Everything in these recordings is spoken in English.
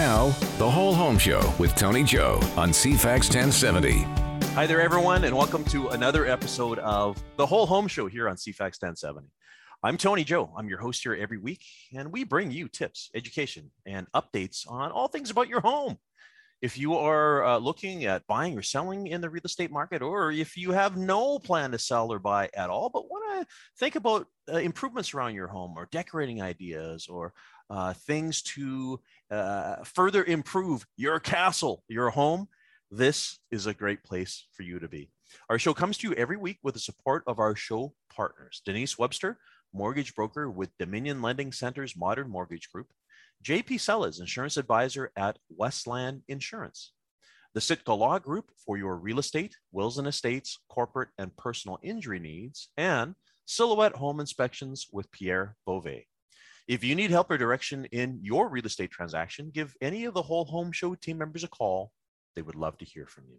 Now, the Whole Home Show with Tony Joe on CFAX 1070. Hi there, everyone, and welcome to another episode of the Whole Home Show here on CFAX 1070. I'm Tony Joe. I'm your host here every week, and we bring you tips, education, and updates on all things about your home. If you are uh, looking at buying or selling in the real estate market, or if you have no plan to sell or buy at all, but want to think about uh, improvements around your home or decorating ideas or uh, things to uh, further improve your castle, your home, this is a great place for you to be. Our show comes to you every week with the support of our show partners Denise Webster, mortgage broker with Dominion Lending Center's Modern Mortgage Group, JP Sellers, insurance advisor at Westland Insurance. The Sitka Law Group for your real estate, wills and estates, corporate and personal injury needs, and Silhouette Home Inspections with Pierre Beauvais. If you need help or direction in your real estate transaction, give any of the Whole Home Show team members a call. They would love to hear from you.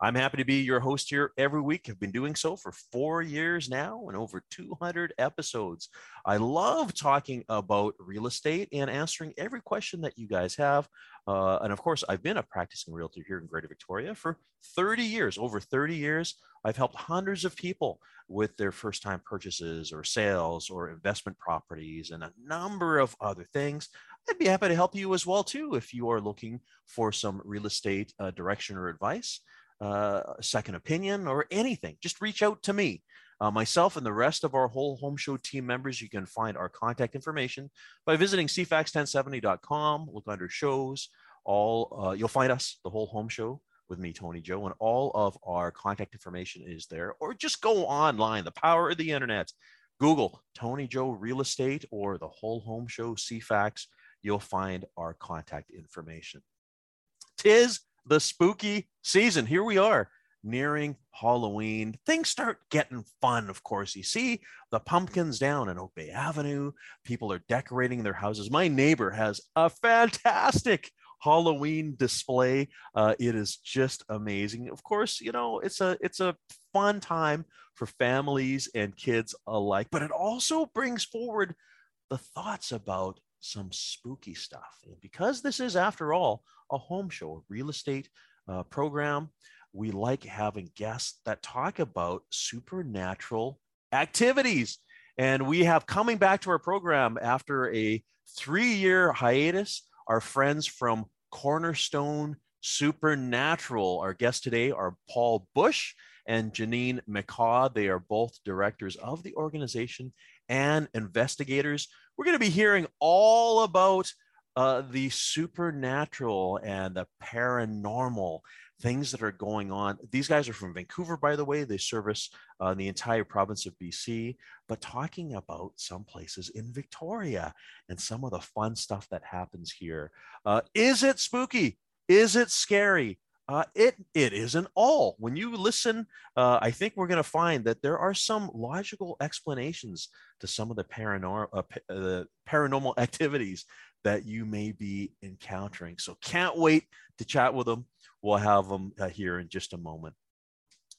I'm happy to be your host here every week. I've been doing so for four years now and over 200 episodes. I love talking about real estate and answering every question that you guys have. Uh, and of course, I've been a practicing realtor here in Greater Victoria for 30 years, over 30 years. I've helped hundreds of people with their first time purchases or sales or investment properties and a number of other things. I'd be happy to help you as well too if you are looking for some real estate uh, direction or advice uh, a second opinion, or anything, just reach out to me. Uh, myself and the rest of our whole home show team members, you can find our contact information by visiting cfax1070.com. Look under shows. All uh, you'll find us, the whole home show with me, Tony Joe, and all of our contact information is there. Or just go online, the power of the internet. Google Tony Joe Real Estate or the whole home show CFAX. You'll find our contact information. Tis the spooky season. Here we are nearing Halloween. Things start getting fun, of course. You see the pumpkins down in Oak Bay Avenue. People are decorating their houses. My neighbor has a fantastic Halloween display. Uh, it is just amazing. Of course, you know it's a it's a fun time for families and kids alike, but it also brings forward the thoughts about some spooky stuff. And because this is, after all, a home show, a real estate uh, program, we like having guests that talk about supernatural activities. And we have coming back to our program after a three year hiatus, our friends from Cornerstone Supernatural. Our guests today are Paul Busch and Janine McCaw. They are both directors of the organization and investigators. We're going to be hearing all about uh, the supernatural and the paranormal things that are going on. These guys are from Vancouver, by the way. They service uh, the entire province of BC, but talking about some places in Victoria and some of the fun stuff that happens here. Uh, is it spooky? Is it scary? Uh, it it isn't all. When you listen, uh, I think we're going to find that there are some logical explanations to some of the paranormal uh, uh paranormal activities that you may be encountering. So can't wait to chat with them. We'll have them uh, here in just a moment.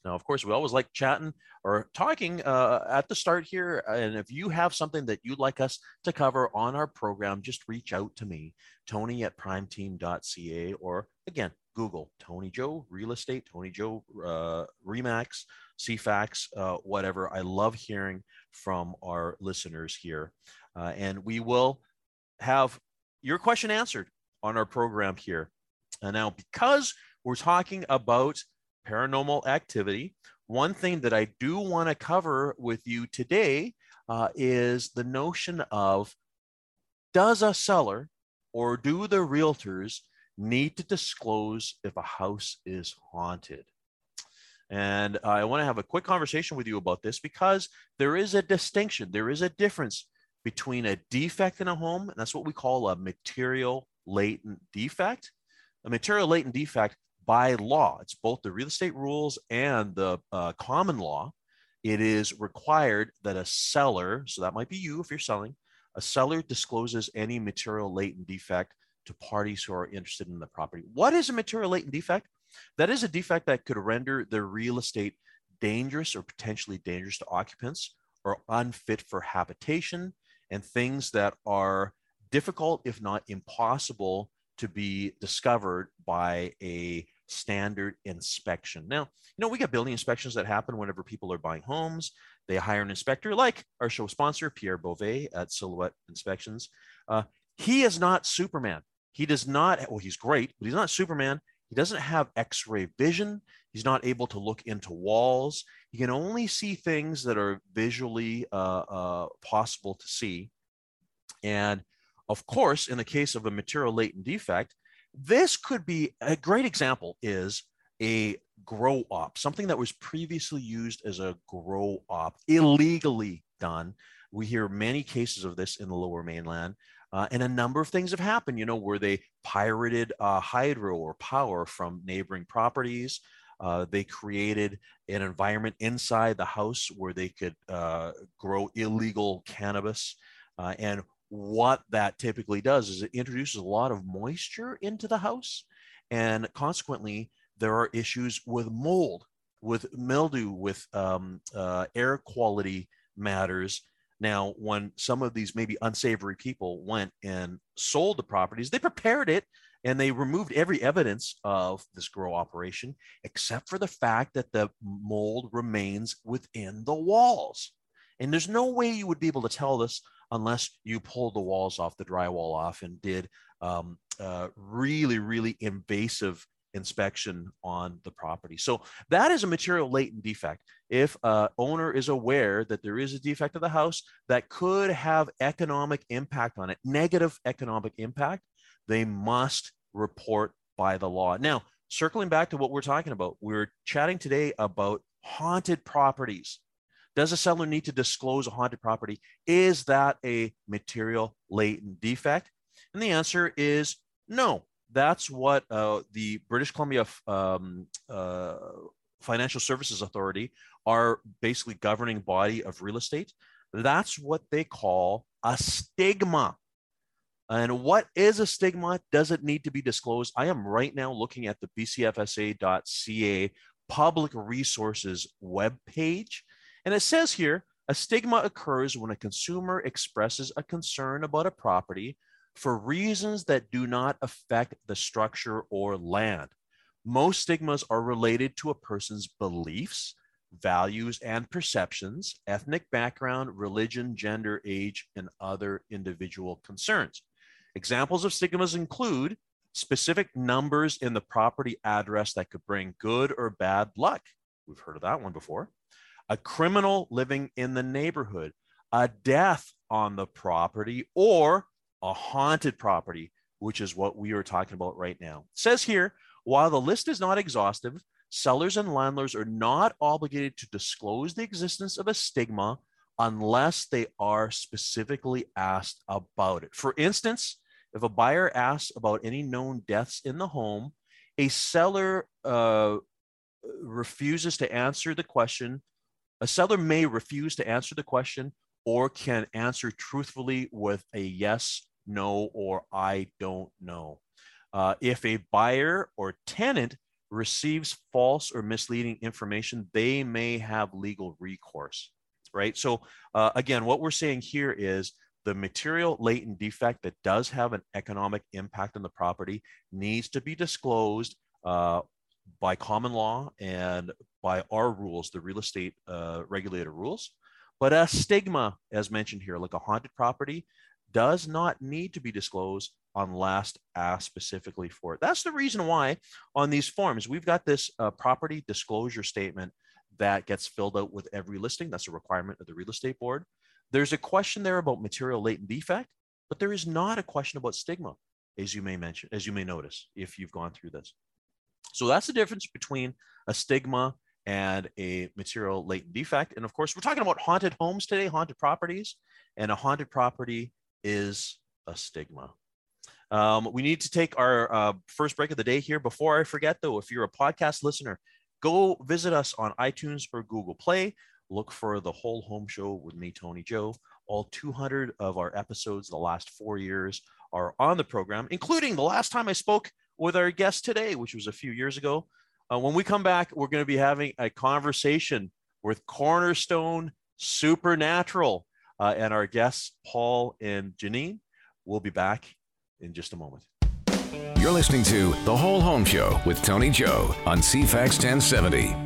Now, of course, we always like chatting or talking uh, at the start here. And if you have something that you'd like us to cover on our program, just reach out to me, Tony at primeteam.ca, or again, Google Tony Joe Real Estate, Tony Joe uh, Remax, CFAX, uh, whatever. I love hearing from our listeners here. Uh, and we will have your question answered on our program here. And now, because we're talking about paranormal activity, one thing that I do want to cover with you today uh, is the notion of does a seller or do the realtors need to disclose if a house is haunted. And I want to have a quick conversation with you about this because there is a distinction, there is a difference between a defect in a home, and that's what we call a material latent defect. A material latent defect by law, it's both the real estate rules and the uh, common law. It is required that a seller, so that might be you if you're selling, a seller discloses any material latent defect to parties who are interested in the property. What is a material latent defect? That is a defect that could render the real estate dangerous or potentially dangerous to occupants or unfit for habitation and things that are difficult, if not impossible, to be discovered by a standard inspection. Now, you know, we get building inspections that happen whenever people are buying homes. They hire an inspector like our show sponsor, Pierre Beauvais at Silhouette Inspections. Uh, he is not Superman. He does not, well, he's great, but he's not Superman. He doesn't have x ray vision. He's not able to look into walls. He can only see things that are visually uh, uh, possible to see. And of course, in the case of a material latent defect, this could be a great example is a grow op, something that was previously used as a grow op, illegally done. We hear many cases of this in the lower mainland. Uh, and a number of things have happened, you know, where they pirated uh, hydro or power from neighboring properties. Uh, they created an environment inside the house where they could uh, grow illegal cannabis. Uh, and what that typically does is it introduces a lot of moisture into the house. And consequently, there are issues with mold, with mildew, with um, uh, air quality matters. Now, when some of these maybe unsavory people went and sold the properties, they prepared it and they removed every evidence of this grow operation, except for the fact that the mold remains within the walls. And there's no way you would be able to tell this unless you pulled the walls off, the drywall off, and did um, uh, really, really invasive inspection on the property. So that is a material latent defect. If a owner is aware that there is a defect of the house that could have economic impact on it, negative economic impact, they must report by the law. Now, circling back to what we're talking about, we're chatting today about haunted properties. Does a seller need to disclose a haunted property? Is that a material latent defect? And the answer is no. That's what uh, the British Columbia um, uh, Financial Services Authority, our basically governing body of real estate, that's what they call a stigma. And what is a stigma? Does it need to be disclosed? I am right now looking at the bcfsa.ca public resources webpage. And it says here a stigma occurs when a consumer expresses a concern about a property for reasons that do not affect the structure or land. Most stigmas are related to a person's beliefs, values, and perceptions, ethnic background, religion, gender, age, and other individual concerns. Examples of stigmas include specific numbers in the property address that could bring good or bad luck. We've heard of that one before. A criminal living in the neighborhood, a death on the property, or a haunted property, which is what we are talking about right now. It says here, while the list is not exhaustive, sellers and landlords are not obligated to disclose the existence of a stigma unless they are specifically asked about it. For instance, if a buyer asks about any known deaths in the home, a seller uh, refuses to answer the question. A seller may refuse to answer the question or can answer truthfully with a yes, no, or I don't know. Uh, if a buyer or tenant receives false or misleading information, they may have legal recourse, right? So, uh, again, what we're saying here is the material latent defect that does have an economic impact on the property needs to be disclosed uh, by common law and by our rules, the real estate uh, regulator rules. But a stigma, as mentioned here, like a haunted property, does not need to be disclosed unless asked specifically for it. That's the reason why on these forms, we've got this uh, property disclosure statement that gets filled out with every listing. That's a requirement of the real estate board. There's a question there about material latent defect, but there is not a question about stigma, as you may mention, as you may notice if you've gone through this. So that's the difference between a stigma and a material latent defect. And of course, we're talking about haunted homes today, haunted properties, and a haunted property is a stigma. Um, we need to take our uh, first break of the day here. Before I forget, though, if you're a podcast listener, go visit us on iTunes or Google Play look for the whole home show with me, Tony Joe. All 200 of our episodes the last four years are on the program, including the last time I spoke with our guest today, which was a few years ago. Uh, when we come back, we're going to be having a conversation with Cornerstone Supernatural uh, and our guests, Paul and Janine. We'll be back in just a moment. You're listening to The Whole Home Show with Tony Joe on CFAX 1070.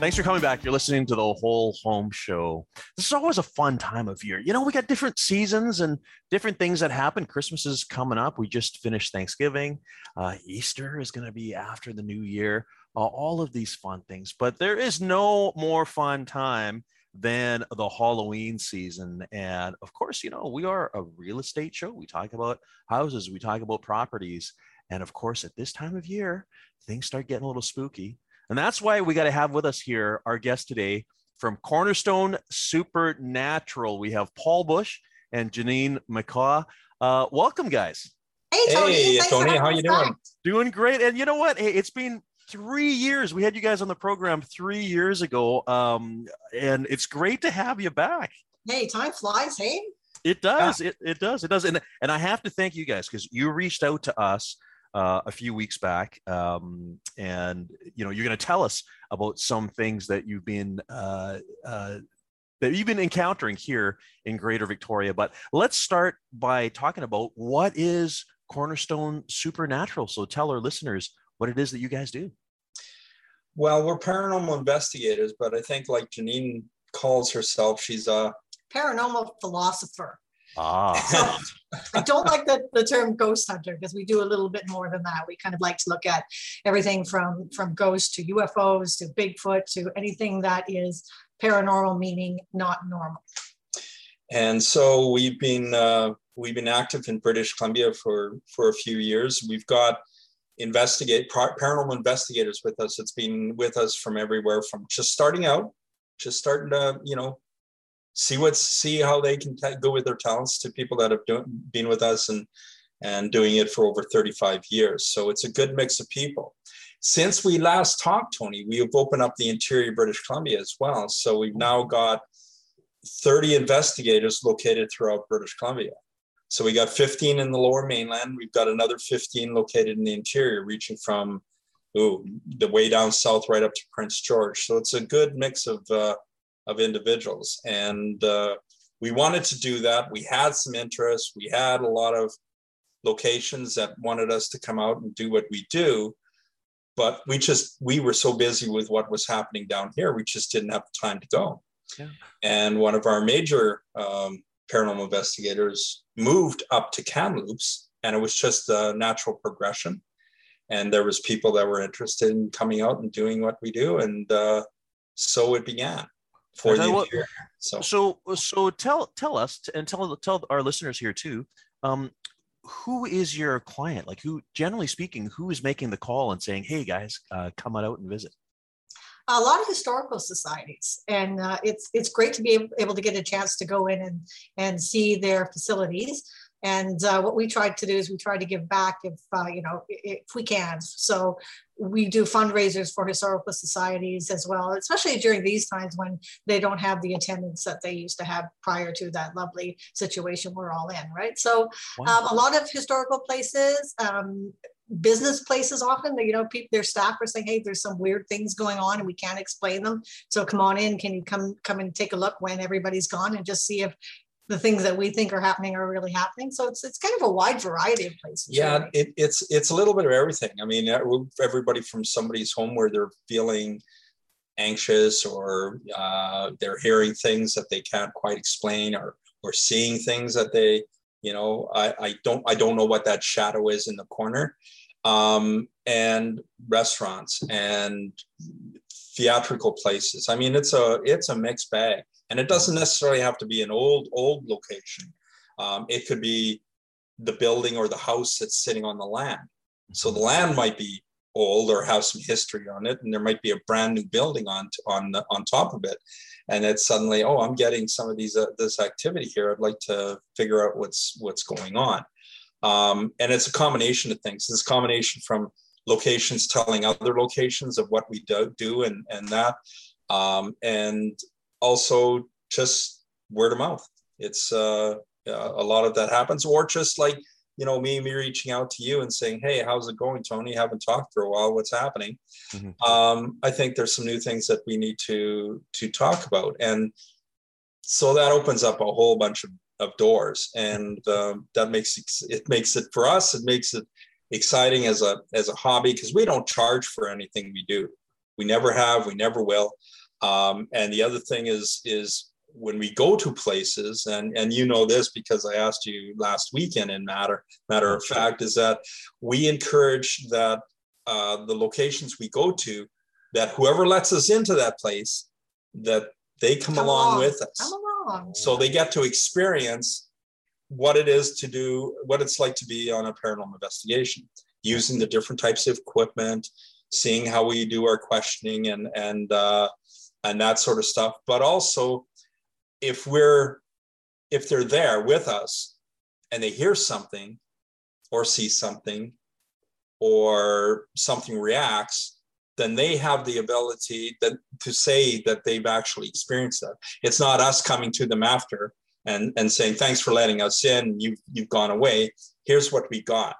Thanks for coming back. You're listening to the whole home show. This is always a fun time of year. You know, we got different seasons and different things that happen. Christmas is coming up. We just finished Thanksgiving. Uh, Easter is going to be after the new year. Uh, all of these fun things. But there is no more fun time than the Halloween season. And of course, you know, we are a real estate show. We talk about houses, we talk about properties. And of course, at this time of year, things start getting a little spooky. And that's why we got to have with us here our guest today from Cornerstone Supernatural. We have Paul Busch and Janine McCaw. Uh, welcome, guys. Hey, Tony. Hey, Tony. How you doing? Doing great. And you know what? Hey, it's been three years. We had you guys on the program three years ago, um, and it's great to have you back. Hey, time flies. Hey. It does. Yeah. It, it does. It does. And and I have to thank you guys because you reached out to us uh, a few weeks back, um, and you know you're going to tell us about some things that you've been uh, uh, that you've been encountering here in Greater Victoria. But let's start by talking about what is Cornerstone Supernatural. So tell our listeners what it is that you guys do. Well, we're paranormal investigators, but I think like Janine calls herself, she's a paranormal philosopher. Ah. So I don't like the, the term ghost hunter because we do a little bit more than that. We kind of like to look at everything from from ghosts to UFOs to Bigfoot to anything that is paranormal, meaning not normal. And so we've been uh, we've been active in British Columbia for for a few years. We've got investigate paranormal investigators with us. It's been with us from everywhere from just starting out, just starting to you know see what's see how they can t- go with their talents to people that have do, been with us and and doing it for over 35 years. So it's a good mix of people. Since we last talked, Tony, we have opened up the interior British Columbia as well. So we've now got 30 investigators located throughout British Columbia. So we got 15 in the lower mainland. We've got another 15 located in the interior, reaching from ooh, the way down south right up to Prince George. So it's a good mix of uh, of individuals. And uh, we wanted to do that. We had some interest. We had a lot of locations that wanted us to come out and do what we do. But we just, we were so busy with what was happening down here, we just didn't have the time to go. Yeah. And one of our major um, paranormal investigators moved up to Kamloops, and it was just a natural progression. And there was people that were interested in coming out and doing what we do, and uh, so it began for the what, year. So. so so tell tell us and tell tell our listeners here too. Um, who is your client? Like who, generally speaking, who is making the call and saying, "Hey guys, uh, come on out and visit"? A lot of historical societies, and uh, it's it's great to be able to get a chance to go in and and see their facilities. And uh, what we tried to do is we tried to give back if uh, you know if we can. So we do fundraisers for historical societies as well, especially during these times when they don't have the attendance that they used to have prior to that lovely situation we're all in, right? So wow. um, a lot of historical places. Um, business places often that you know people their staff are saying hey there's some weird things going on and we can't explain them so come on in can you come come and take a look when everybody's gone and just see if the things that we think are happening are really happening. So it's it's kind of a wide variety of places. Yeah, really. it, it's it's a little bit of everything. I mean, everybody from somebody's home where they're feeling anxious or uh, they're hearing things that they can't quite explain or or seeing things that they you know I, I don't I don't know what that shadow is in the corner um, and restaurants and theatrical places. I mean, it's a it's a mixed bag. And it doesn't necessarily have to be an old, old location. Um, it could be the building or the house that's sitting on the land. So the land might be old or have some history on it, and there might be a brand new building on on on top of it. And it's suddenly, oh, I'm getting some of these uh, this activity here. I'd like to figure out what's what's going on. Um, and it's a combination of things. It's a combination from locations telling other locations of what we do, do and and that, um, and also just word of mouth. It's uh, a lot of that happens, or just like you know me, me reaching out to you and saying, "Hey, how's it going, Tony? Haven't talked for a while. What's happening?" Mm-hmm. Um, I think there's some new things that we need to to talk about, and so that opens up a whole bunch of, of doors, and um, that makes it, it makes it for us. It makes it exciting as a as a hobby because we don't charge for anything we do. We never have, we never will. Um, and the other thing is is when we go to places, and and you know this because I asked you last weekend. In matter matter of fact, is that we encourage that uh, the locations we go to, that whoever lets us into that place, that they come, come along, along, with us. So they get to experience what it is to do, what it's like to be on a paranormal investigation, using the different types of equipment, seeing how we do our questioning and and uh, and that sort of stuff. But also, if we're if they're there with us and they hear something or see something or something reacts then they have the ability that, to say that they've actually experienced that. It's not us coming to them after and, and saying thanks for letting us in. You've, you've gone away. Here's what we got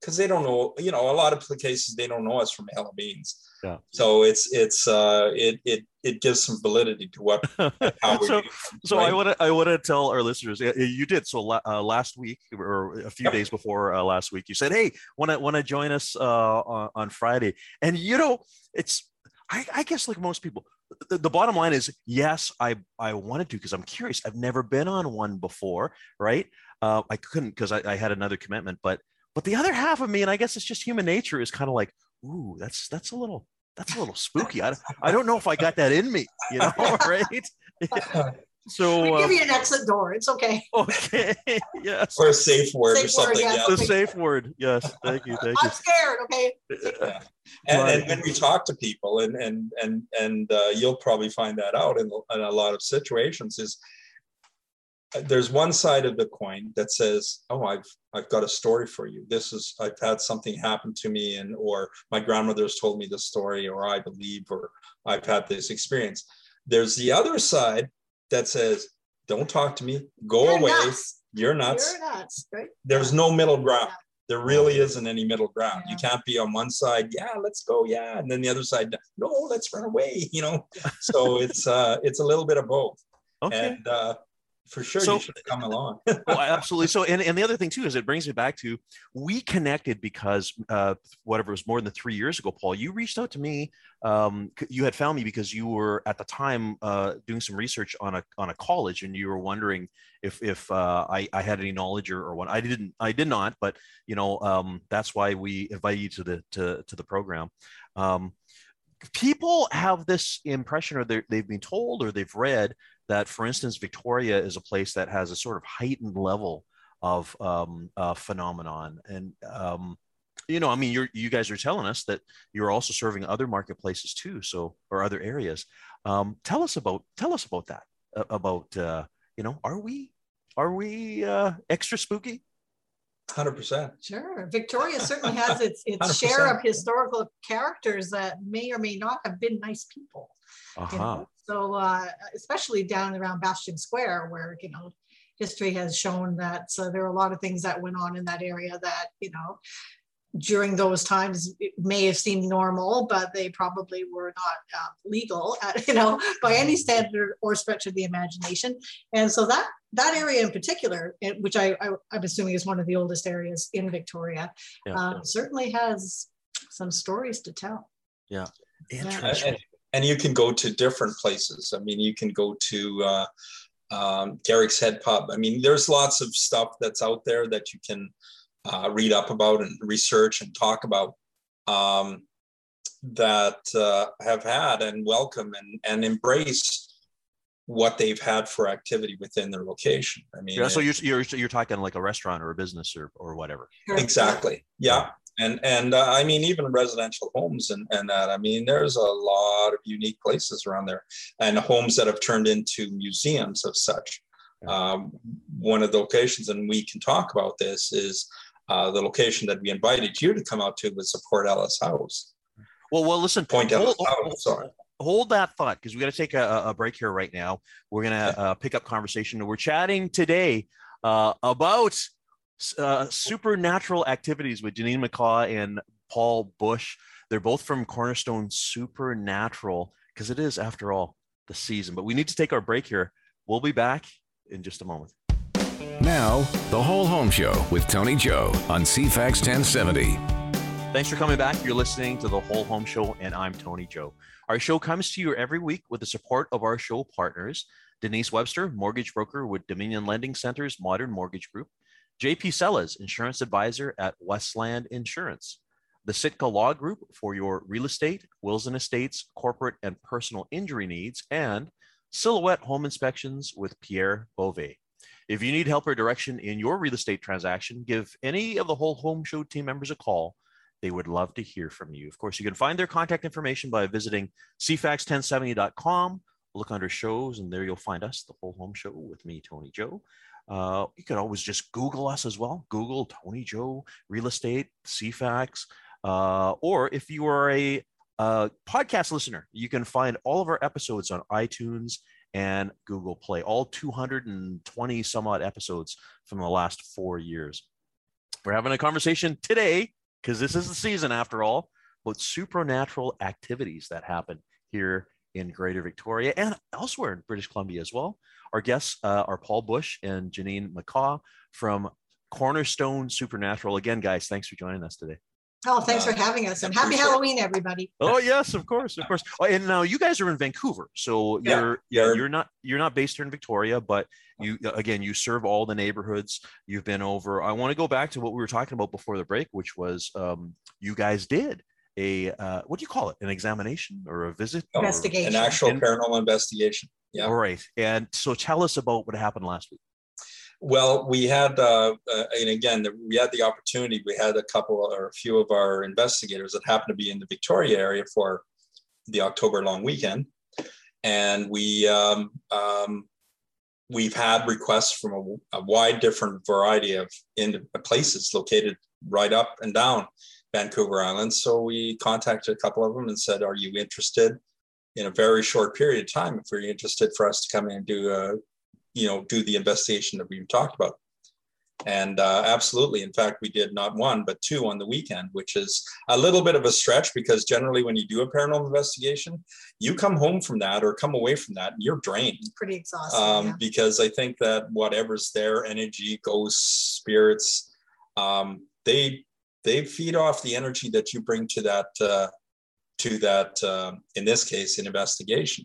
because they don't know you know a lot of cases they don't know us from hella beans yeah. So it's it's uh it it it gives some validity to what so, so right? I want to I want to tell our listeners you did so uh, last week or a few yep. days before uh, last week you said hey want to want to join us uh, on, on Friday and you know it's I, I guess like most people the, the, bottom line is yes I I wanted to because I'm curious I've never been on one before right uh, I couldn't because I, I had another commitment but but the other half of me and I guess it's just human nature is kind of like ooh, that's that's a little that's a little spooky. I, I don't know if I got that in me, you know, right? So we give uh, you an exit door. It's okay. Okay. Yes. Or a safe word safe or something. Word, yes. Yeah. The safe word. Yes. Thank you. Thank I'm you. I'm scared. Okay. Yeah. And, and, when we talk to people, and and and and uh, you'll probably find that out in, in a lot of situations, is there's one side of the coin that says, "Oh, I've I've got a story for you. This is I've had something happen to me, and or my grandmother has told me this story, or I believe, or I've had this experience." There's the other side that says, "Don't talk to me. Go You're away. Nuts. You're nuts. You're nuts." Right? There's no middle ground. Yeah. There really isn't any middle ground. Yeah. You can't be on one side, yeah, let's go, yeah, and then the other side, no, let's run away. You know, so it's uh, it's a little bit of both. Okay. And uh, for sure so, you should come along. Well absolutely. So and, and the other thing too is it brings me back to we connected because uh, whatever was more than three years ago paul you reached out to me um, you had found me because you were at the time uh, doing some research on a on a college and you were wondering if if uh, I, I had any knowledge or, or what. I didn't i did not but you know um, that's why we invite you to the to, to the program. Um, people have this impression or they've been told or they've read that, for instance, Victoria is a place that has a sort of heightened level of um, uh, phenomenon. And, um, you know, I mean, you're, you guys are telling us that you're also serving other marketplaces too, so or other areas. Um, tell us about tell us about that. about uh, you know, are we are we uh, extra spooky? Hundred percent. Sure, Victoria certainly has its its share of historical characters that may or may not have been nice people. Uh-huh. You know? So, uh, especially down around Bastion Square, where you know history has shown that so there are a lot of things that went on in that area that you know during those times it may have seemed normal, but they probably were not uh, legal, at, you know, by any standard or stretch of the imagination. And so that that area in particular, which I, I am assuming is one of the oldest areas in Victoria, yeah, um, yeah. certainly has some stories to tell. Yeah, interesting. Yeah and you can go to different places. I mean, you can go to uh, um, Garrick's Head Pub. I mean, there's lots of stuff that's out there that you can uh, read up about and research and talk about um, that uh, have had and welcome and, and embrace what they've had for activity within their location. I mean, yeah, so you're, you're, you're talking like a restaurant or a business or, or whatever. Exactly. Yeah and and uh, I mean even residential homes and and that I mean there's a lot of unique places around there and homes that have turned into museums of such. Um, one of the locations, and we can talk about this, is uh, the location that we invited you to come out to was the Port Ellis House. Well, well, listen. Point hold, Ellis House. Sorry. Hold that thought because we got to take a, a, break here right now. We're gonna uh, pick up conversation. We're chatting today uh, about uh, supernatural activities with Janine McCaw and Paul Busch. They're both from Cornerstone Supernatural because it is, after all, the season. But we need to take our break here. We'll be back in just a moment. Now, the whole home show with Tony Joe on CFAX 1070. Thanks for coming back. You're listening to the Whole Home Show, and I'm Tony Joe. Our show comes to you every week with the support of our show partners Denise Webster, mortgage broker with Dominion Lending Center's Modern Mortgage Group, JP Sellas, insurance advisor at Westland Insurance, the Sitka Law Group for your real estate, wills and estates, corporate and personal injury needs, and Silhouette Home Inspections with Pierre Beauvais. If you need help or direction in your real estate transaction, give any of the whole home show team members a call. They would love to hear from you. Of course, you can find their contact information by visiting cfax1070.com. Look under shows, and there you'll find us, the whole home show with me, Tony Joe. Uh, you can always just Google us as well. Google Tony Joe Real Estate, CFAX. Uh, or if you are a, a podcast listener, you can find all of our episodes on iTunes and Google Play, all 220 some odd episodes from the last four years. We're having a conversation today, because this is the season after all, about supernatural activities that happen here in Greater Victoria and elsewhere in British Columbia as well. Our guests uh, are Paul Busch and Janine McCaw from Cornerstone Supernatural. Again, guys, thanks for joining us today. Oh, thanks Uh, for having us and happy Halloween, everybody. Oh yes, of course, of course. Oh, and now you guys are in Vancouver, so Yeah, you're yeah, you're- you're not you're not based here in Victoria, but you again you serve all the neighborhoods. You've been over. I want to go back to what we were talking about before the break, which was um, you guys did a uh, what do you call it? An examination or a visit? or- Investigation. An actual paranormal investigation. Yeah. All right. And so tell us about what happened last week. Well, we had, uh, uh, and again, the- we had the opportunity. We had a couple or a few of our investigators that happened to be in the Victoria area for the October long weekend, and we um, um, we've had requests from a, a wide different variety of in places located right up and down Vancouver Island. So we contacted a couple of them and said, "Are you interested?" In a very short period of time, if you're interested for us to come in and do a you know do the investigation that we've talked about and uh, absolutely in fact we did not one but two on the weekend which is a little bit of a stretch because generally when you do a paranormal investigation you come home from that or come away from that and you're drained Pretty exhausted. um, yeah. because i think that whatever's there energy ghosts spirits um, they they feed off the energy that you bring to that uh, to that uh, in this case an investigation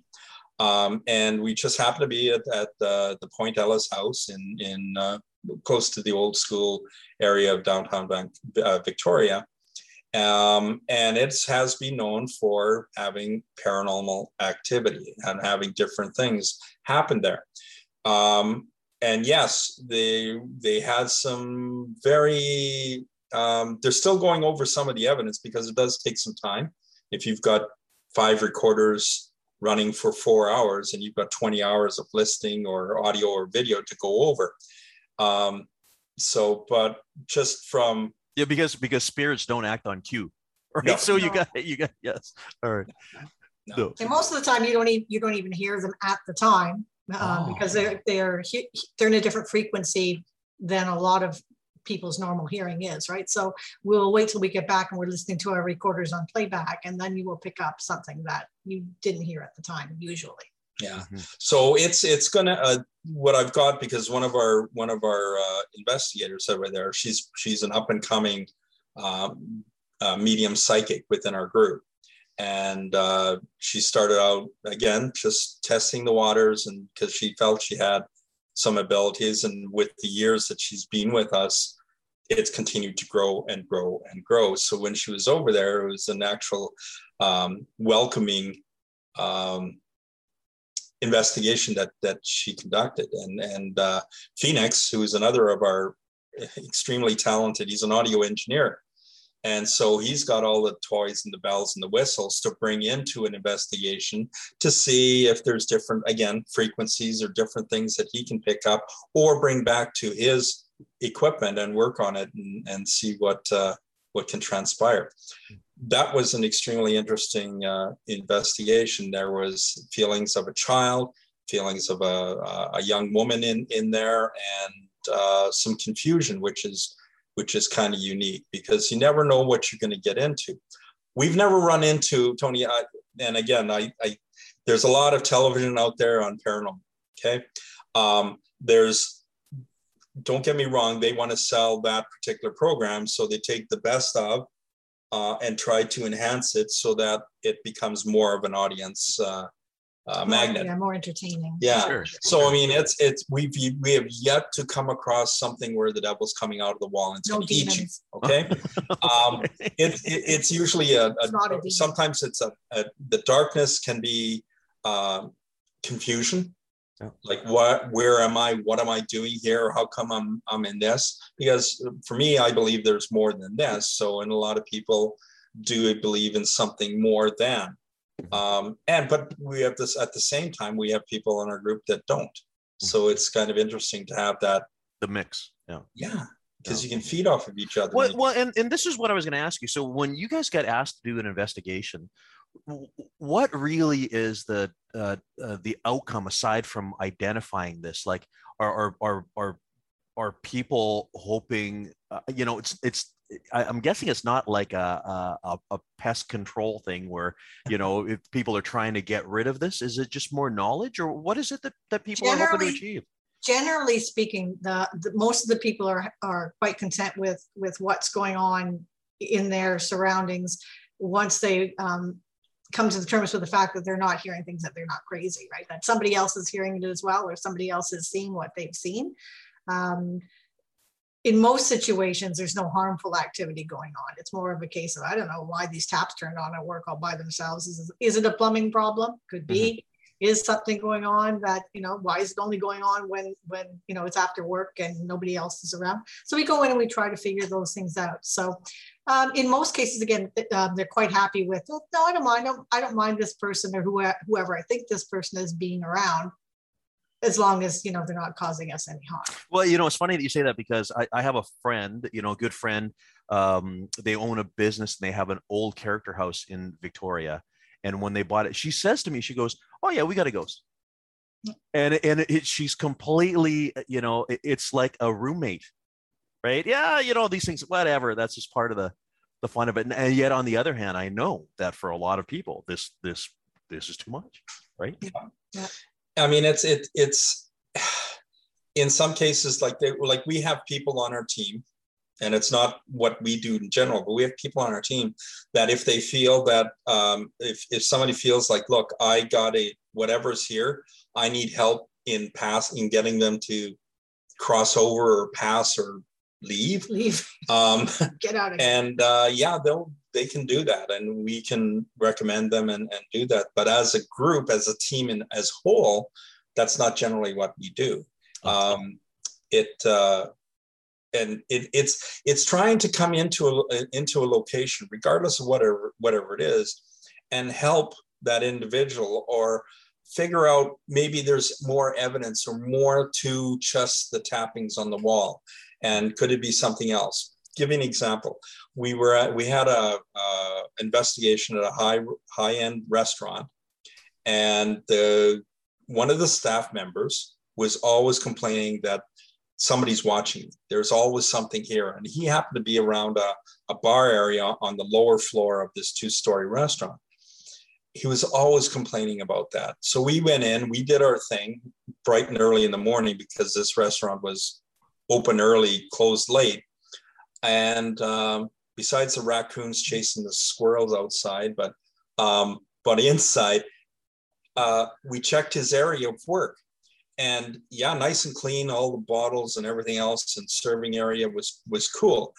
um, and we just happened to be at, at the, the Point Ellis house in, in uh, close to the old school area of downtown uh, Victoria. Um, and it has been known for having paranormal activity and having different things happen there. Um, and yes, they they had some very. Um, they're still going over some of the evidence because it does take some time. If you've got five recorders running for four hours and you've got 20 hours of listing or audio or video to go over. Um, so, but just from Yeah, because because spirits don't act on cue. Right. No. So you No. got you got yes. All right. No. No. And most of the time, you don't even you don't even hear them at the time um, Oh. because they're they're he- they're in a different frequency than a lot of people's normal hearing is, right? So we'll wait till we get back and we're listening to our recorders on playback, and then you will pick up something that you didn't hear at the time, usually. yeah. Mhm. So it's it's gonna uh, what I've got because one of our one of our uh, investigators over there, she's she's an up and coming um, uh, medium psychic within our group, and uh, she started out again just testing the waters, and because she felt she had some abilities, and with the years that she's been with us, it's continued to grow and grow and grow. So when she was over there, it was an actual um, welcoming. Um, investigation that that she conducted and and uh, phoenix who is another of our extremely talented he's an audio engineer and so he's got all the toys and the bells and the whistles to bring into an investigation to see if there's different again frequencies or different things that he can pick up or bring back to his equipment and work on it and, and see what uh, what can transpire that was an extremely interesting uh, investigation. There was feelings of a child, feelings of a, a young woman in in there, and uh, some confusion, which is which is kind of unique because you never know what you're going to get into. We've never run into Tony, I, and again, I, I there's a lot of television out there on paranormal. Okay, um, there's don't get me wrong, they want to sell that particular program. So they take the best of uh, and try to enhance it so that it becomes more of an audience uh, uh, magnet. Yeah, more entertaining. Yeah. Sure, So I mean, it's it's we've we have yet to come across something where the devil's coming out of the wall and it's No going to eat you. Okay. um, it, it, it's usually a, a- It's not a demon. sometimes it's a, a the darkness can be um, confusion Yeah. like what where am i what am i doing here how come i'm i'm in this because for me i believe there's more than this so and a lot of people do believe in something more than um and but we have this at the same time we have people in our group that don't so it's kind of interesting to have that The mix. Yeah. yeah because Yeah. you can feed off of each other Well, well and, and this is what I was going to ask you. So when you guys get asked to do an investigation, what really is the uh, uh, the outcome aside from identifying this? Like, are are are are, are people hoping? Uh, you know, it's it's. I, I'm guessing it's not like a, a a pest control thing where you know if people are trying to get rid of this. Is it just more knowledge, or what is it that that people are hoping to achieve? Generally speaking, the, the most of the people are are quite content with with what's going on in their surroundings once they um, come to the terms with the fact that they're not hearing things that they're not crazy, right? That somebody else is hearing it as well, or somebody else is seeing what they've seen. Um, in most situations, there's no harmful activity going on. It's more of a case of I don't know why these taps turned on at work all by themselves. Is, is it a plumbing problem? Could be. Is something going on that you know? Why is it only going on when when you know it's after work and nobody else is around? So we go in and we try to figure those things out. So um, in most cases, again, um, they're quite happy with. "Oh, No, I don't mind. I don't, I don't mind this person or whoever, whoever I think this person is being around, as long as you know they're not causing us any harm. Well, you know, it's funny that you say that because I, I have a friend, you know, a good friend. Um, they own a business and they have an old character house in Victoria. And when they bought it, she says to me, she goes, "Oh yeah, we got a ghost." And and it, she's completely, you know, it- it's like a roommate, right? Yeah, you know, these things, whatever. That's just part of the the fun of it. And, and yet, on the other hand, I know that for a lot of people, this this this is too much, right? I mean, it's it it's in some cases like they like we have people on our team, and it's not what we do in general, but we have people on our team that if they feel that um, if if somebody feels like, look, I got a whatever's here, I need help in pass in getting them to cross over or pass or leave. Leave, Um, get out of here. and uh, yeah they'll they can do that and we can recommend them and, and do that. But as a group as a team and as whole that's not generally what we do. Um, it uh, and it, it's it's trying to come into a into a location regardless of whatever whatever it is and help that individual or figure out maybe there's more evidence or more to just the tappings on the wall. And could it be something else give you an example. We were at we had a uh, investigation at a high high end restaurant and the one of the staff members was always complaining that somebody's watching there's always something here. And he happened to be around a, a bar area on the lower floor of this two story restaurant. He was always complaining about that. So we went in we did our thing bright and early in the morning because this restaurant was open early closed late and um, besides the raccoons chasing the squirrels outside, but um, but inside, uh, we checked his area of work, and yeah, nice and clean, all the bottles and everything else, and serving area was was cool.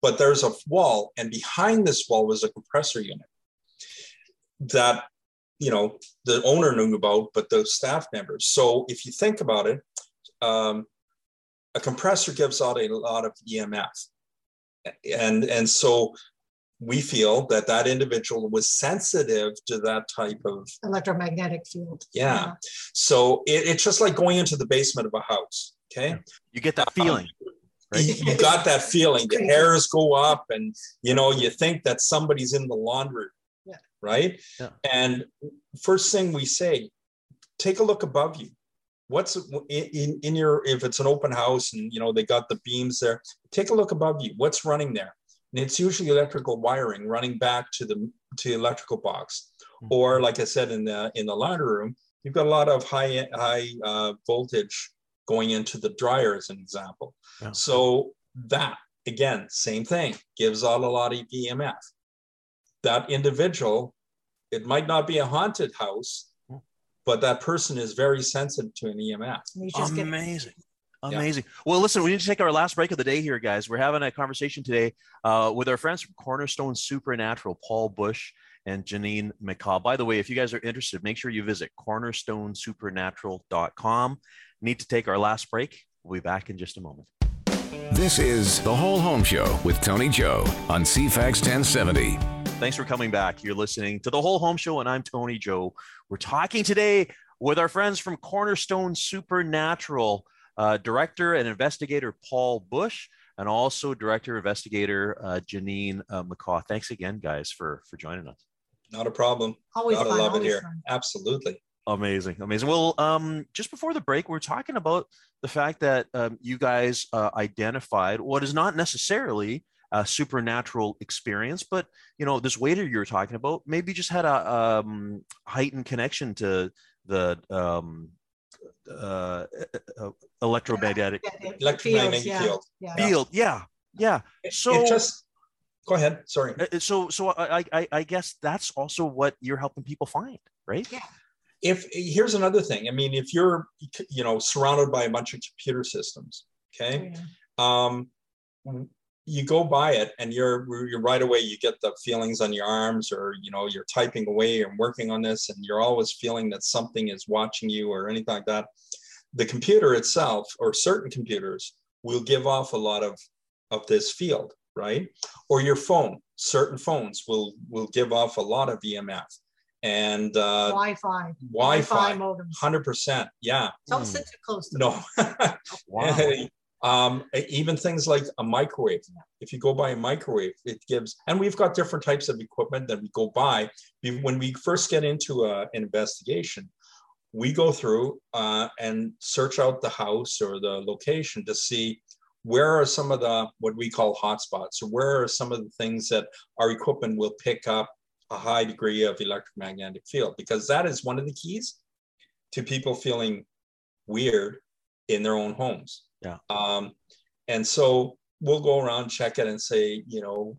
But there's a wall, and behind this wall was a compressor unit that you know the owner knew about, but the staff members. So if you think about it. Um, a compressor gives out a lot of EMF and and so we feel that that individual was sensitive to that type of Electromagnetic field. yeah so it, it's just like going into the basement of a house okay You get that feeling, um, right? you, you got that feeling the hairs go up and you know you think that somebody's in the laundry Yeah. right Yeah. and first thing we say take a look above you what's in, in, your if it's an open house and you know they got the beams there take a look above you what's running there and it's usually electrical wiring running back to the to the electrical box Mm-hmm. or like i said in the in the laundry room you've got a lot of high high uh, voltage going into the dryer as an example. Yeah. So that again, same thing, gives out a lot of EMF. That individual, it might not be a haunted house. But that person is very sensitive to an EMF. And you get Amazing. Yeah. Amazing. Well, listen, we need to take our last break of the day here, guys. We're having a conversation today uh, with our friends from Cornerstone Supernatural, Paul Busch and Janine McCaw. By the way, if you guys are interested, make sure you visit cornerstonesupernatural.com. Need to take our last break. We'll be back in just a moment. This is The Whole Home Show with Tony Joe on CFAX 1070. Thanks for coming back. You're listening to the Whole Home Show, and I'm Tony Joe. We're talking today with our friends from Cornerstone Supernatural, uh, director and investigator Paul Busch, and also director investigator uh, Janine uh, McCaw. Thanks again, guys, for for joining us. Not a problem. always Gotta fun. love it here. fun. Absolutely. Amazing, amazing. Well, um, just before the break, we are talking about the fact that um, you guys uh, identified what is not necessarily a supernatural experience, but you know, this waiter you were talking about maybe just had a um, heightened connection to the um, uh, uh, electromagnetic Electromagnetic feels, yeah, field. Yeah. field. Yeah, yeah. So- it just go ahead. Sorry. Uh, So, so I, I, I guess that's also what you're helping people find, right? Yeah if here's another thing i mean if you're you know surrounded by a bunch of computer systems okay Yeah. um you go by it and you're you're right away you get the feelings on your arms or you know you're typing away and working on this and you're always feeling that something is watching you or anything like that the computer itself or certain computers will give off a lot of of this field right or your phone certain phones will will give off a lot of emf and uh Wi-Fi. wi-fi modems. 100% yeah Don't Hmm. sit too close to no Wow. Um, even things like a microwave. If you go by a microwave, it gives, and we've got different types of equipment that we go. We- When we first get into a, an investigation, we go through uh, and search out the house or the location to see where are some of the what we call hotspots, or where are some of the things that our equipment will pick up a high degree of electromagnetic field, because that is one of the keys to people feeling weird in their own homes. Yeah. Um, and so we'll go around, check it, and say, you know,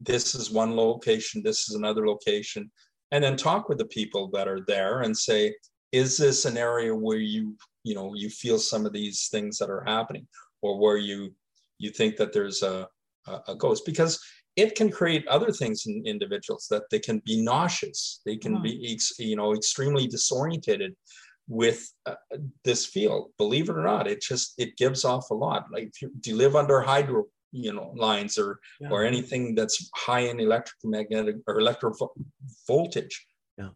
this is one location, this is another location, and then talk with the people that are there and say, is this an area where you, you know, you feel some of these things that are happening, or where you, you think that there's a, a, a ghost? Because it can create other things in individuals that they can be nauseous, they can be, ex- you know, extremely disorientated with uh, this field. Believe it or not it just it gives off a lot. Like if you, do you live under hydro you know lines or Yeah. or anything that's high in electromagnetic or electro voltage? Yeah.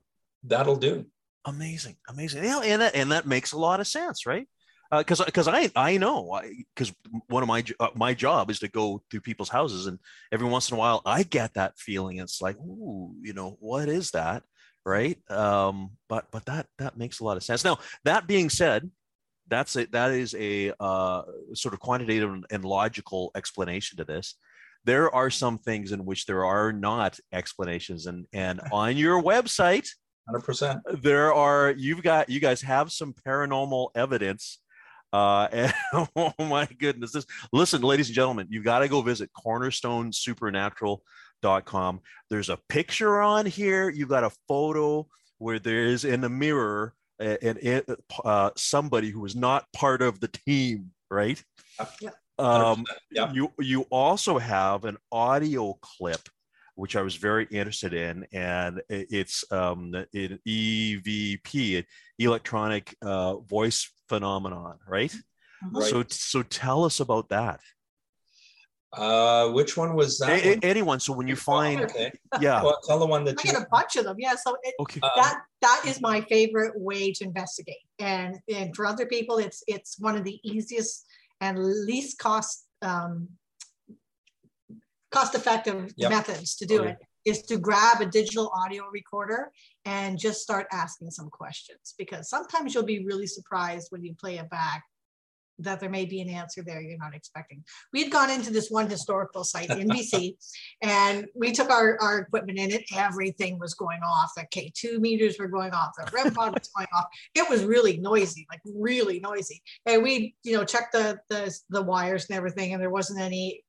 that'll do. Amazing. Amazing. Yeah and that, and that makes a lot of sense right? Because because i i know because one of my uh, my job is to go through people's houses and every once in a while i get that feeling. It's like ooh you know what is that right? Um but but that that makes a lot of sense. Now that being said that's a that is a uh sort of quantitative and logical explanation to this. There are some things in which there are not explanations and and on your website 100% there are you've got you guys have some paranormal evidence uh and oh my goodness this listen ladies and gentlemen you've got to go visit cornerstonesupernatural.com there's a picture on here you've got a photo where there is in the mirror and uh, somebody who is not part of the team right Yeah. um Yeah. you you also have an audio clip which I was very interested in, and it- it's um, an EVP, electronic uh, voice phenomenon, right? Mhm. Right. So, so tell us about that. uh which one was that A- a- one? anyone. So when you find, okay yeah, well tell the one that I you get a bunch of them. Yeah. So it, okay, uh, that that is my favorite way to investigate. And and for other people, it's it's one of the easiest and least cost um, cost effective Yep. methods to do oh, Okay. it is to grab a digital audio recorder and just start asking some questions because sometimes you'll be really surprised when you play it back that there may be an answer there you're not expecting. We had gone into this one historical site in BC and we took our, our equipment in it. Everything was going off. The K2 meters were going off. The REM pod was going off. It was really noisy, like really noisy. And we, you know, checked the, the, the wires and everything and there wasn't any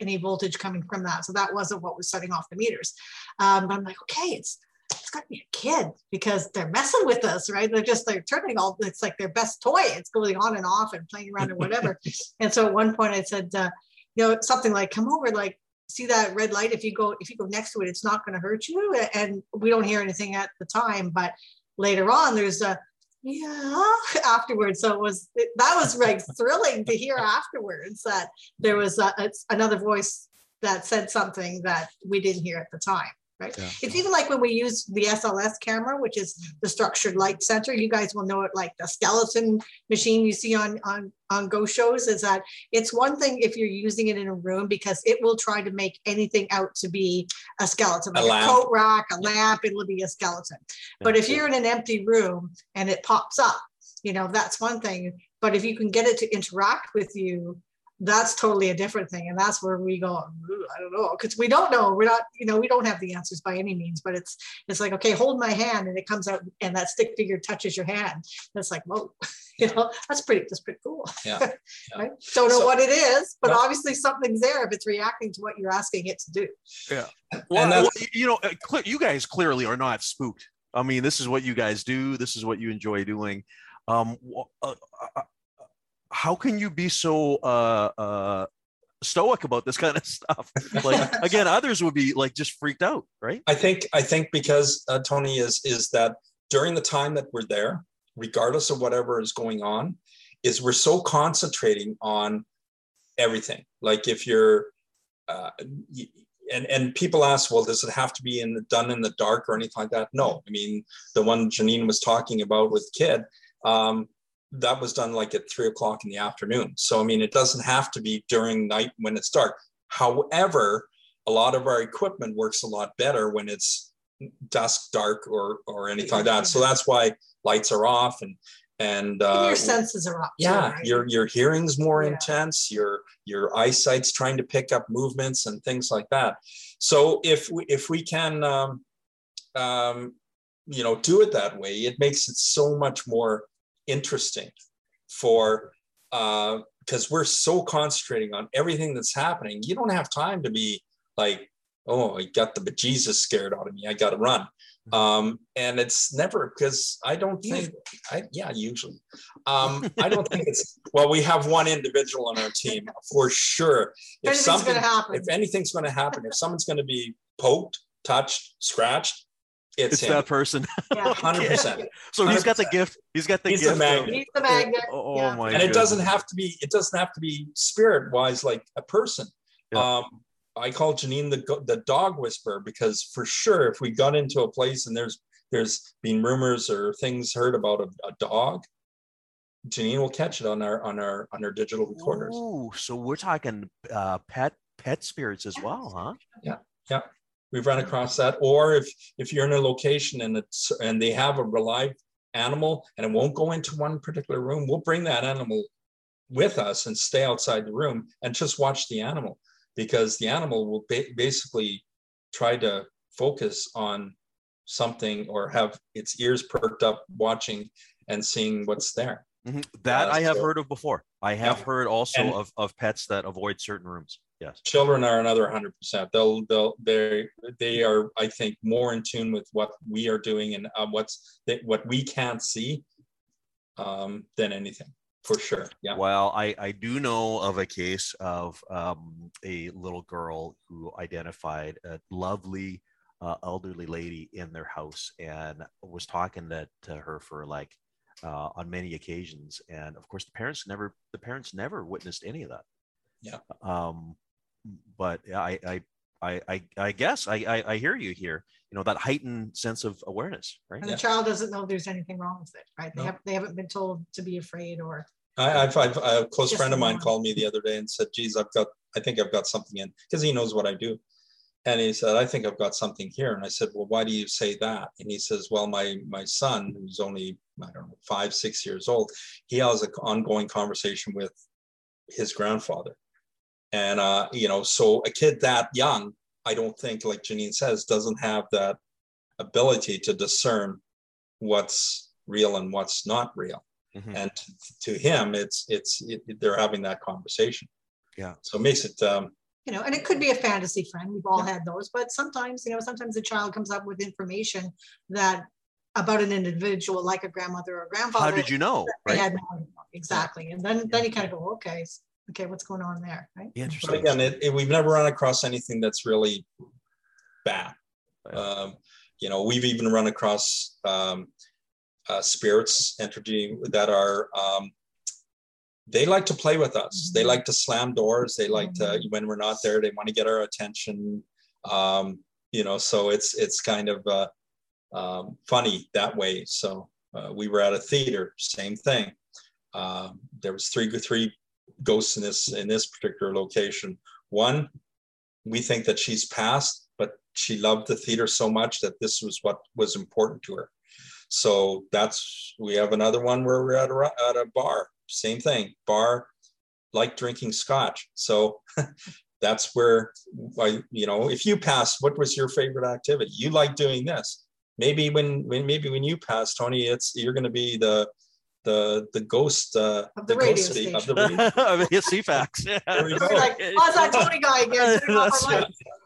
any voltage coming from that. So that wasn't what was setting off the meters. Um, but I'm like, okay, it's it's got to be a kid because they're messing with us, right? They're just they're turning all it's like their best toy. It's going on and off and playing around and whatever. and so at one point I said, uh, you know, something like, "Come over, like." see that red light if you go if you go next to it it's not going to hurt you and we don't hear anything at the time but later on there's a yeah afterwards. So it was that was like thrilling to hear afterwards that there was a, another voice that said something that we didn't hear at the time right? Yeah. It's even like when we use the SLS camera, which is the structured light sensor. You guys will know it like the skeleton machine you see on on on go shows. Is that it's one thing if you're using it in a room because it will try to make anything out to be a skeleton, like a, a coat rack, a lamp. It'll be a skeleton. But if you're in an empty room and it pops up, you know that's one thing. But if you can get it to interact with you that's totally a different thing and that's where we go i don't know because we don't know we're not you know we don't have the answers by any means but it's it's like okay hold my hand and it comes out and that stick figure touches your hand and it's like whoa you know that's pretty that's pretty cool. Yeah, yeah. right? Don't know so, what it is but obviously something's there if it's reacting to what you're asking it to do. Yeah. Well, well you know uh, you guys clearly are not spooked. I mean this is what you guys do this is what you enjoy doing. Um, uh, uh how can you be so uh, uh, stoic about this kind of stuff? Like again, others would be like just freaked out, right? I think I think because uh, Tony is is that during the time that we're there, regardless of whatever is going on, is we're so concentrating on everything. Like if you're uh, and and people ask, well, does it have to be in the, done in the dark or anything like that? No, I mean the one Janine was talking about with kid, um, that was done like at three o'clock in the afternoon. So, I mean, it doesn't have to be during night when it's dark. However, a lot of our equipment works a lot better when it's dusk, dark, or or anything like that. So that's why lights are off and and, uh, your senses are up. Yeah, too, right? your your hearing's more yeah. intense. Your your eyesight's trying to pick up movements and things like that. So if we if we can, um, um, you know, do it that way, it makes it so much more interesting for uh because uh, we're so concentrating on everything that's happening. You don't have time to be like, oh, I got the bejesus scared out of me. I got to run. Mm-hmm. Um, and it's never because I don't think, I, yeah, usually. Um, I don't think it's, well, we have one individual on our team for sure. If something, if anything's going to happen, if someone's going to be poked, touched, scratched, it's, it's that person. Hundred percent. So he's got the gift. He's got the he's gift. The magnet. He's the magnet. Oh, yeah. my! And goodness. it doesn't have to be. It doesn't have to be spirit wise like a person. Yeah. Um, I call Janine the the dog whisperer because for sure, if we got into a place and there's there's been rumors or things heard about a, a dog, Janine will catch it on our on our on our digital recorders. Oh, so we're talking uh, pet pet spirits as well, huh? Yeah, yeah we've run across that. Or if if you're in a location and it's and they have a live animal and it won't go into one particular room, we'll bring that animal with us and stay outside the room and just watch the animal because the animal will ba- basically try to focus on something or have its ears perked up watching and seeing what's there. Mm-hmm. That uh, I have so, heard of before. I have yeah. heard also and, of, of pets that avoid certain rooms. Yes. Children are another 100%. They'll, they'll, they they are, I think, more in tune with what we are doing and uh, what's, what we can't see um, than anything for sure. Yeah. Well, I, I do know of a case of um, a little girl who identified a lovely uh, elderly lady in their house and was talking to, to her for like uh, on many occasions. And of course, the parents never the parents never witnessed any of that. Yeah. Um, but I, I, I, I, I guess I, I, I, hear you here. You know that heightened sense of awareness, right? And the yeah. child doesn't know there's anything wrong with it, right? They no. have they haven't been told to be afraid or. I, I've, I've a close friend of mine called me the other day and said, "Geez, I've got I think I've got something in," because he knows what I do, And he said, I think I've got something here. And I said, Well, why do you say that? And he says, Well, my my son, who's only, I don't know, five, six years old, he has an ongoing conversation with his grandfather. And uh, you know, so a kid that young, I don't think, like Janine says, doesn't have that ability to discern what's real and what's not real. Mm-hmm. And to, to, him, it's it's it, they're having that conversation. Yeah. So it makes it um, you know, and it could be a fantasy friend. We've all yeah. had those, but sometimes, you know, sometimes a child comes up with information that about an individual, like a grandmother or grandfather. How did you know? Right. Had exactly, and then then you kind of go, okay, okay, what's going on there, right? Interesting. But again, it, it, we've never run across anything that's really bad. Um, you know, we've even run across um, uh, spirits entity that are um, they like to play with us. They mm-hmm. like to slam doors. They like to mm-hmm. when we're not there, they want to get our attention. Um, you know, so it's it's kind of uh, um, funny that way. So uh, we were at a theater, same thing. Um, there was three three ghosts in this in this particular location. One, we think that she's passed, but she loved the theater so much that this was what was important to her. So that's we have another one where we're at a, at a bar same thing, bar, like drinking scotch. So that's where I, you know, if you pass, what was your favorite activity? You like doing this. Maybe when, when maybe when you pass, Tony, it's you're going to be the the the ghost uh, of the, the radio station. of the radio. CFAX. Yeah. There we go. Like, oh, that Tony guy again.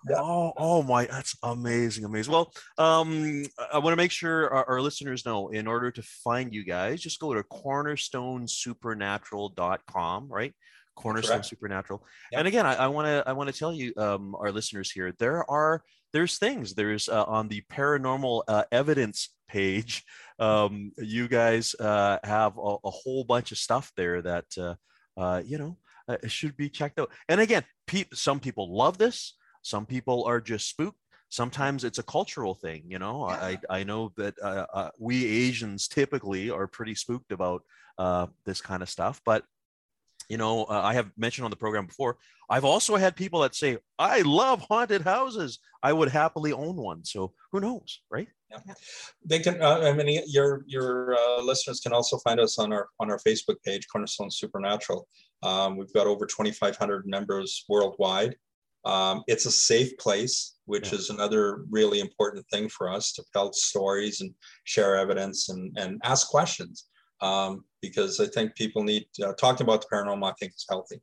Yeah. Oh, oh my, that's amazing, amazing. Well, um, I want to make sure our, our, listeners know in order to find you guys, just go to cornerstonesupernatural.com, right? Cornerstone Correct. Supernatural. Yep. And again, I want to I want to tell you, um, our listeners here, there are there's things there's uh, on the paranormal uh, evidence page. Um, you guys uh, have a, a, whole bunch of stuff there that uh, uh, you know uh, should be checked out. And again, pe- some people love this. Some people are just spooked. Sometimes it's a cultural thing, you know. Yeah. I I know that we Asians typically are pretty spooked about this kind of stuff, but you know, uh, I have mentioned on the program before, I've also had people that say, I love haunted houses. I would happily own one. So who knows, right? Yeah. They can, uh, I mean, your, your uh, listeners can also find us on our, on our Facebook page, Cornerstone Supernatural. Um, we've got over 2,500 members worldwide. Um, it's a safe place, which yeah. is another really important thing for us to tell stories and share evidence and, and ask questions um, because I think people need uh, talking about the paranormal. I think is healthy.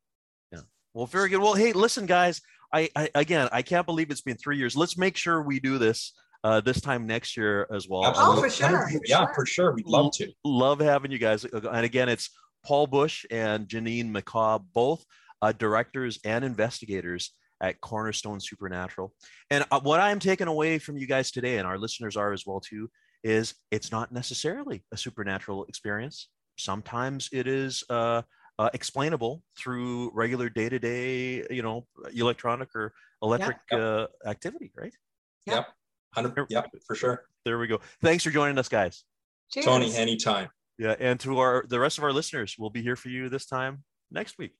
Yeah. Well, very good. Well, hey, listen, guys. I, I again, I can't believe it's been three years. Let's make sure we do this uh, this time next year as well. Absolutely. Oh, for sure. Yeah, for sure. We'd love to. Love having you guys. And again, it's Paul Busch and Janine McCaw, both uh, directors and investigators at Cornerstone Supernatural. And uh, what I'm taking away from you guys today, and our listeners are as well too, is it's not necessarily a supernatural experience. Sometimes it is uh, uh, explainable through regular day-to-day, you know, electronic or electric yep. uh, activity, right? Yep. Yep. Yep, for sure. There we go. Thanks for joining us, guys. Cheers. Tony, anytime. Yeah, and to our the rest of our listeners, we'll be here for you this time next week.